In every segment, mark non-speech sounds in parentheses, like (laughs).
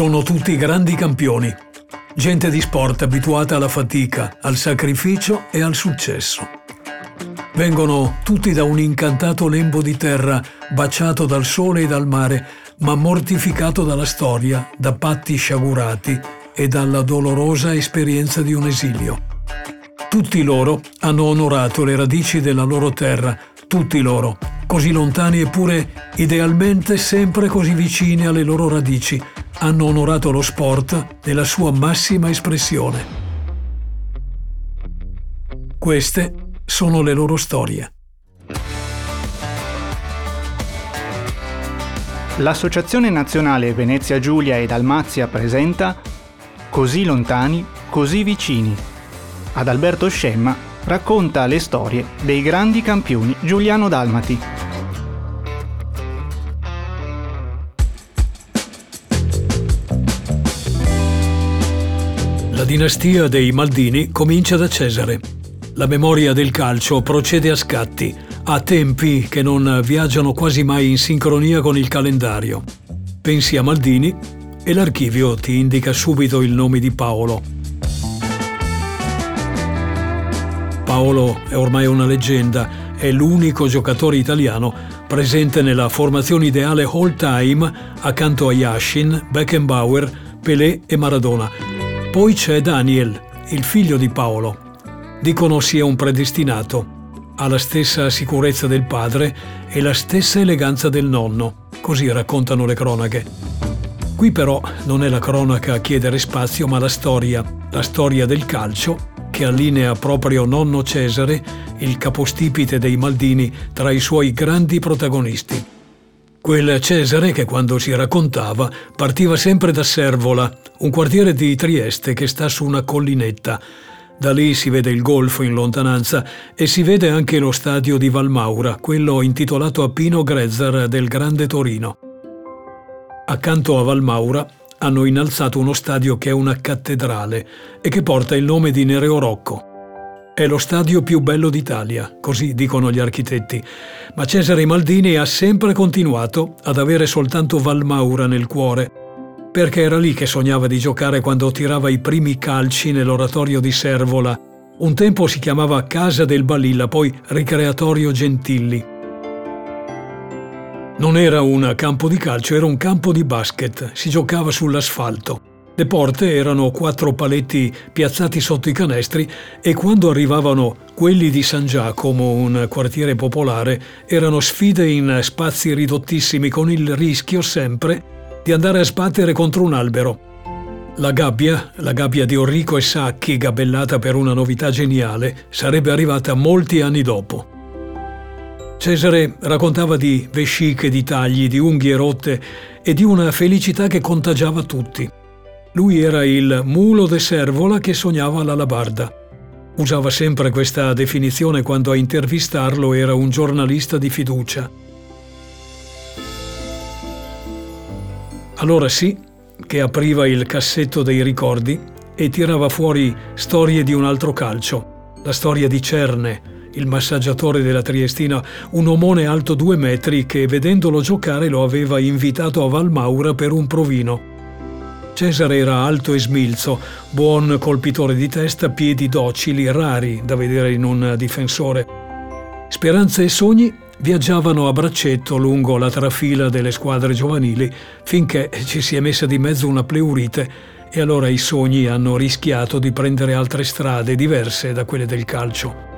Sono tutti grandi campioni, gente di sport abituata alla fatica, al sacrificio e al successo. Vengono tutti da un incantato lembo di terra, baciato dal sole e dal mare, ma mortificato dalla storia, da patti sciagurati e dalla dolorosa esperienza di un esilio. Tutti loro hanno onorato le radici della loro terra, tutti loro, così lontani eppure idealmente sempre così vicini alle loro radici, hanno onorato lo sport nella sua massima espressione. Queste sono le loro storie. L'Associazione Nazionale Venezia Giulia e Dalmazia presenta Così lontani, così vicini. Ad Alberto Scemma racconta le storie dei grandi campioni giuliano-dalmati. La dinastia dei Maldini comincia da Cesare. La memoria del calcio procede a scatti, a tempi che non viaggiano quasi mai in sincronia con il calendario. Pensi a Maldini e l'archivio ti indica subito il nome di Paolo. Paolo è ormai una leggenda, è l'unico giocatore italiano presente nella formazione ideale all time accanto a Yashin, Beckenbauer, Pelé e Maradona. Poi c'è Daniel, il figlio di Paolo. Dicono sia un predestinato. Ha la stessa sicurezza del padre e la stessa eleganza del nonno, così raccontano le cronache. Qui però non è la cronaca a chiedere spazio, ma la storia, la storia del calcio, che allinea proprio nonno Cesare, il capostipite dei Maldini, tra i suoi grandi protagonisti. Quel Cesare che quando si raccontava partiva sempre da Servola, un quartiere di Trieste che sta su una collinetta. Da lì si vede il golfo in lontananza e si vede anche lo stadio di Valmaura, quello intitolato a Pino Grezzar del Grande Torino. Accanto a Valmaura hanno innalzato uno stadio che è una cattedrale e che porta il nome di Nereo Rocco. È lo stadio più bello d'Italia, così dicono gli architetti, ma Cesare Maldini ha sempre continuato ad avere soltanto Valmaura nel cuore, perché era lì che sognava di giocare quando tirava i primi calci nell'oratorio di Servola. Un tempo si chiamava Casa del Balilla, poi Ricreatorio Gentilli. Non era un campo di calcio, era un campo di basket. Si giocava sull'asfalto. Le porte erano quattro paletti piazzati sotto i canestri e quando arrivavano quelli di San Giacomo, un quartiere popolare, erano sfide in spazi ridottissimi con il rischio sempre di andare a sbattere contro un albero. La gabbia, la gabbia di Orrico e Sacchi, gabellata per una novità geniale, sarebbe arrivata molti anni dopo. Cesare raccontava di vesciche, di tagli, di unghie rotte e di una felicità che contagiava tutti. Lui era il mulo de servola che sognava l'alabarda. Usava sempre questa definizione quando a intervistarlo era un giornalista di fiducia. Allora sì, che apriva il cassetto dei ricordi e tirava fuori storie di un altro calcio, la storia di Cerne, il massaggiatore della Triestina, un omone alto due metri che, vedendolo giocare, lo aveva invitato a Valmaura per un provino. Cesare era alto e smilzo, buon colpitore di testa, piedi docili, rari da vedere in un difensore. Speranze e sogni viaggiavano a braccetto lungo la trafila delle squadre giovanili finché ci si è messa di mezzo una pleurite e allora i sogni hanno rischiato di prendere altre strade diverse da quelle del calcio.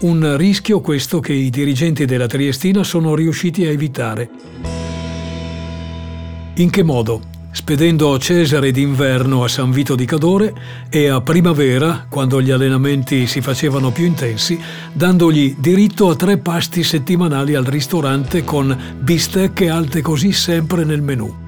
Un rischio questo che i dirigenti della Triestina sono riusciti a evitare. In che modo? Spedendo Cesare d'inverno a San Vito di Cadore e a primavera, quando gli allenamenti si facevano più intensi, dandogli diritto a tre pasti settimanali al ristorante con bistecche alte così sempre nel menù.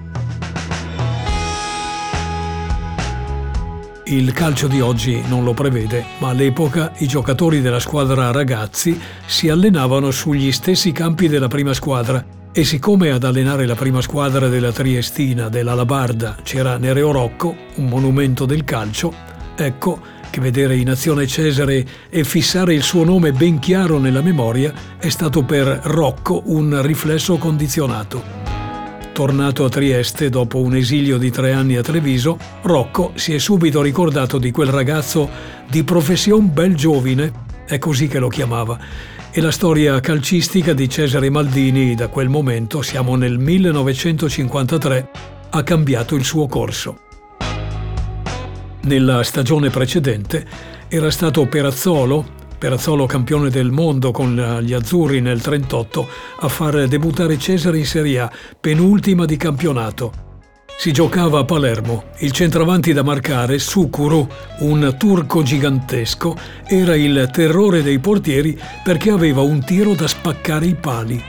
Il calcio di oggi non lo prevede, ma all'epoca i giocatori della squadra ragazzi si allenavano sugli stessi campi della prima squadra e siccome ad allenare la prima squadra della Triestina, della Labarda, c'era Nereo Rocco, un monumento del calcio, ecco che vedere in azione Cesare e fissare il suo nome ben chiaro nella memoria è stato per Rocco un riflesso condizionato. Tornato a Trieste dopo un esilio di tre anni a Treviso, Rocco si è subito ricordato di quel ragazzo di profession bel giovine, è così che lo chiamava, e la storia calcistica di Cesare Maldini da quel momento, siamo nel 1953, ha cambiato il suo corso. Nella stagione precedente era stato Perazzolo, Perazzolo campione del mondo con gli azzurri nel 38, a far debuttare Cesare in Serie A, penultima di campionato. Si giocava a Palermo. Il centravanti da marcare, Sucuru, un turco gigantesco, era il terrore dei portieri perché aveva un tiro da spaccare i pali.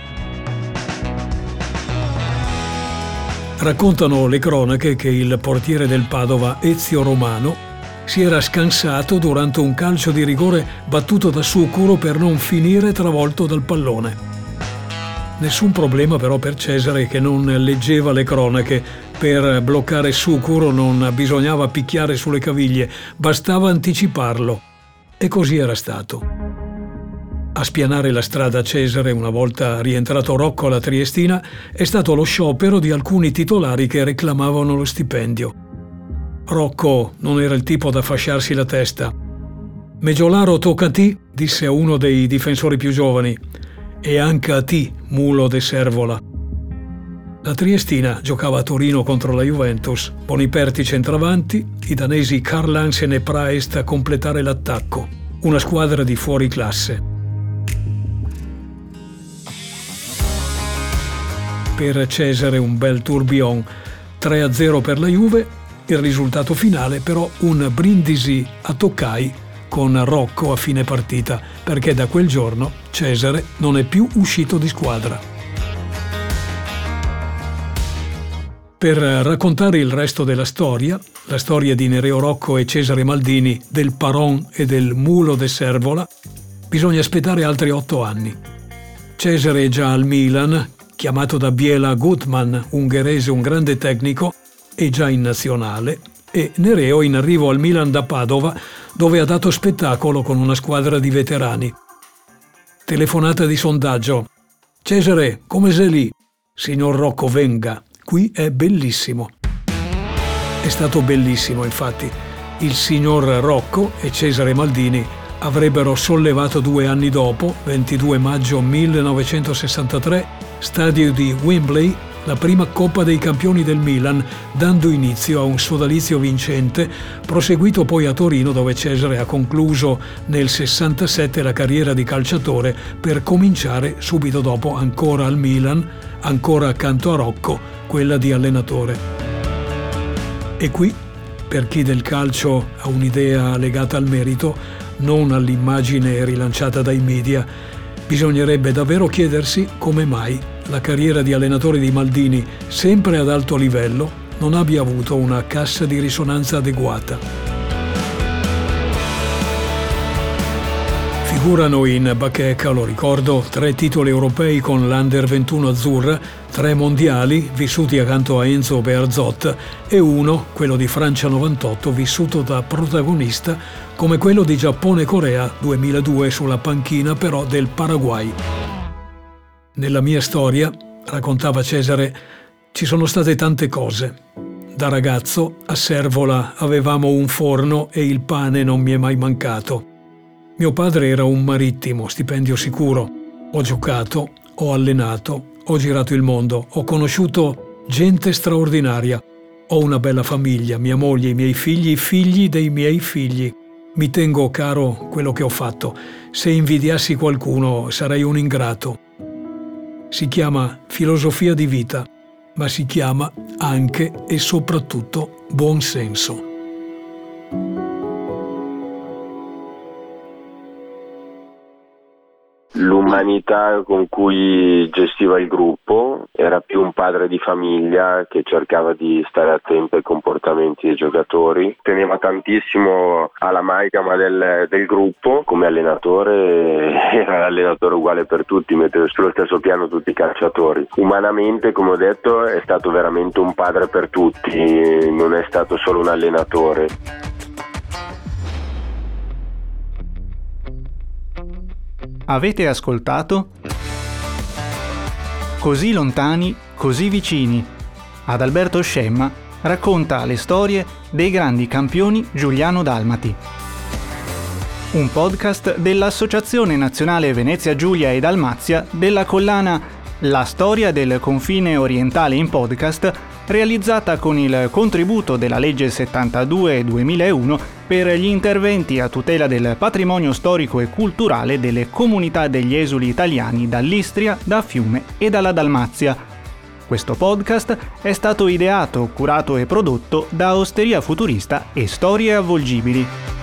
Raccontano le cronache che il portiere del Padova, Ezio Romano, si era scansato durante un calcio di rigore battuto da Sucuro per non finire travolto dal pallone. Nessun problema però per Cesare che non leggeva le cronache. Per bloccare Sucuro non bisognava picchiare sulle caviglie, bastava anticiparlo. E così era stato. A spianare la strada a Cesare, una volta rientrato Rocco alla Triestina, è stato lo sciopero di alcuni titolari che reclamavano lo stipendio. Rocco non era il tipo da fasciarsi la testa. Meggiolaro tocca a ti, disse a uno dei difensori più giovani, e anche a ti, mulo de servola. La Triestina giocava a Torino contro la Juventus, Boniperti centravanti, i danesi Karl Hansen e Praest a completare l'attacco, una squadra di fuori classe. per Cesare un bel tourbillon, 3-0 per la Juve, il risultato finale però un brindisi a Toccai con Rocco a fine partita, perché da quel giorno Cesare non è più uscito di squadra. Per raccontare il resto della storia, la storia di Nereo Rocco e Cesare Maldini, del Paron e del Mulo de Servola, bisogna aspettare altri otto anni. Cesare è già al Milan, chiamato da Biela Gutman, ungherese un grande tecnico, è già in nazionale, e Nereo in arrivo al Milan da Padova, dove ha dato spettacolo con una squadra di veterani. Telefonata di sondaggio. Cesare, come sei lì? Signor Rocco, venga. Qui è bellissimo. È stato bellissimo, infatti. Il signor Rocco e Cesare Maldini avrebbero sollevato due anni dopo, 22 maggio 1963, stadio di Wembley, la prima Coppa dei Campioni del Milan, dando inizio a un sodalizio vincente, proseguito poi a Torino dove Cesare ha concluso nel 67 la carriera di calciatore per cominciare subito dopo ancora al Milan, ancora accanto a Rocco, quella di allenatore. E qui, per chi del calcio ha un'idea legata al merito, non all'immagine rilanciata dai media, bisognerebbe davvero chiedersi come mai la carriera di allenatore di Maldini, sempre ad alto livello, non abbia avuto una cassa di risonanza adeguata. Figurano in bacheca, lo ricordo, tre titoli europei con l'Under 21 azzurra, tre mondiali vissuti accanto a Enzo Bearzot e uno, quello di Francia 98, vissuto da protagonista come quello di Giappone-Corea 2002 sulla panchina però del Paraguay. Nella mia storia, raccontava Cesare, ci sono state tante cose. Da ragazzo a Servola avevamo un forno e il pane non mi è mai mancato. Mio padre era un marittimo, stipendio sicuro. Ho giocato, ho allenato, ho girato il mondo, ho conosciuto gente straordinaria. Ho una bella famiglia, mia moglie, i miei figli, i figli dei miei figli. Mi tengo caro quello che ho fatto. Se invidiassi qualcuno sarei un ingrato. Si chiama filosofia di vita, ma si chiama anche e soprattutto buon senso. L'umanità con cui gestiva il gruppo, era più un padre di famiglia che cercava di stare attento ai comportamenti dei giocatori, teneva tantissimo all'amalgama del, del gruppo, come allenatore (laughs) era l'allenatore uguale per tutti, mettere sullo stesso piano tutti i calciatori. Umanamente, come ho detto, è stato veramente un padre per tutti, non è stato solo un allenatore. Avete ascoltato? Così lontani, così vicini. Adalberto Scemma racconta le storie dei grandi campioni Giuliano Dalmati. Un podcast dell'Associazione Nazionale Venezia Giulia e Dalmazia della collana La storia del confine orientale in podcast realizzata con il contributo della legge 72-2001 per gli interventi a tutela del patrimonio storico e culturale delle comunità degli esuli italiani dall'Istria, da Fiume e dalla Dalmazia. Questo podcast è stato ideato, curato e prodotto da Osteria Futurista e Storie Avvolgibili.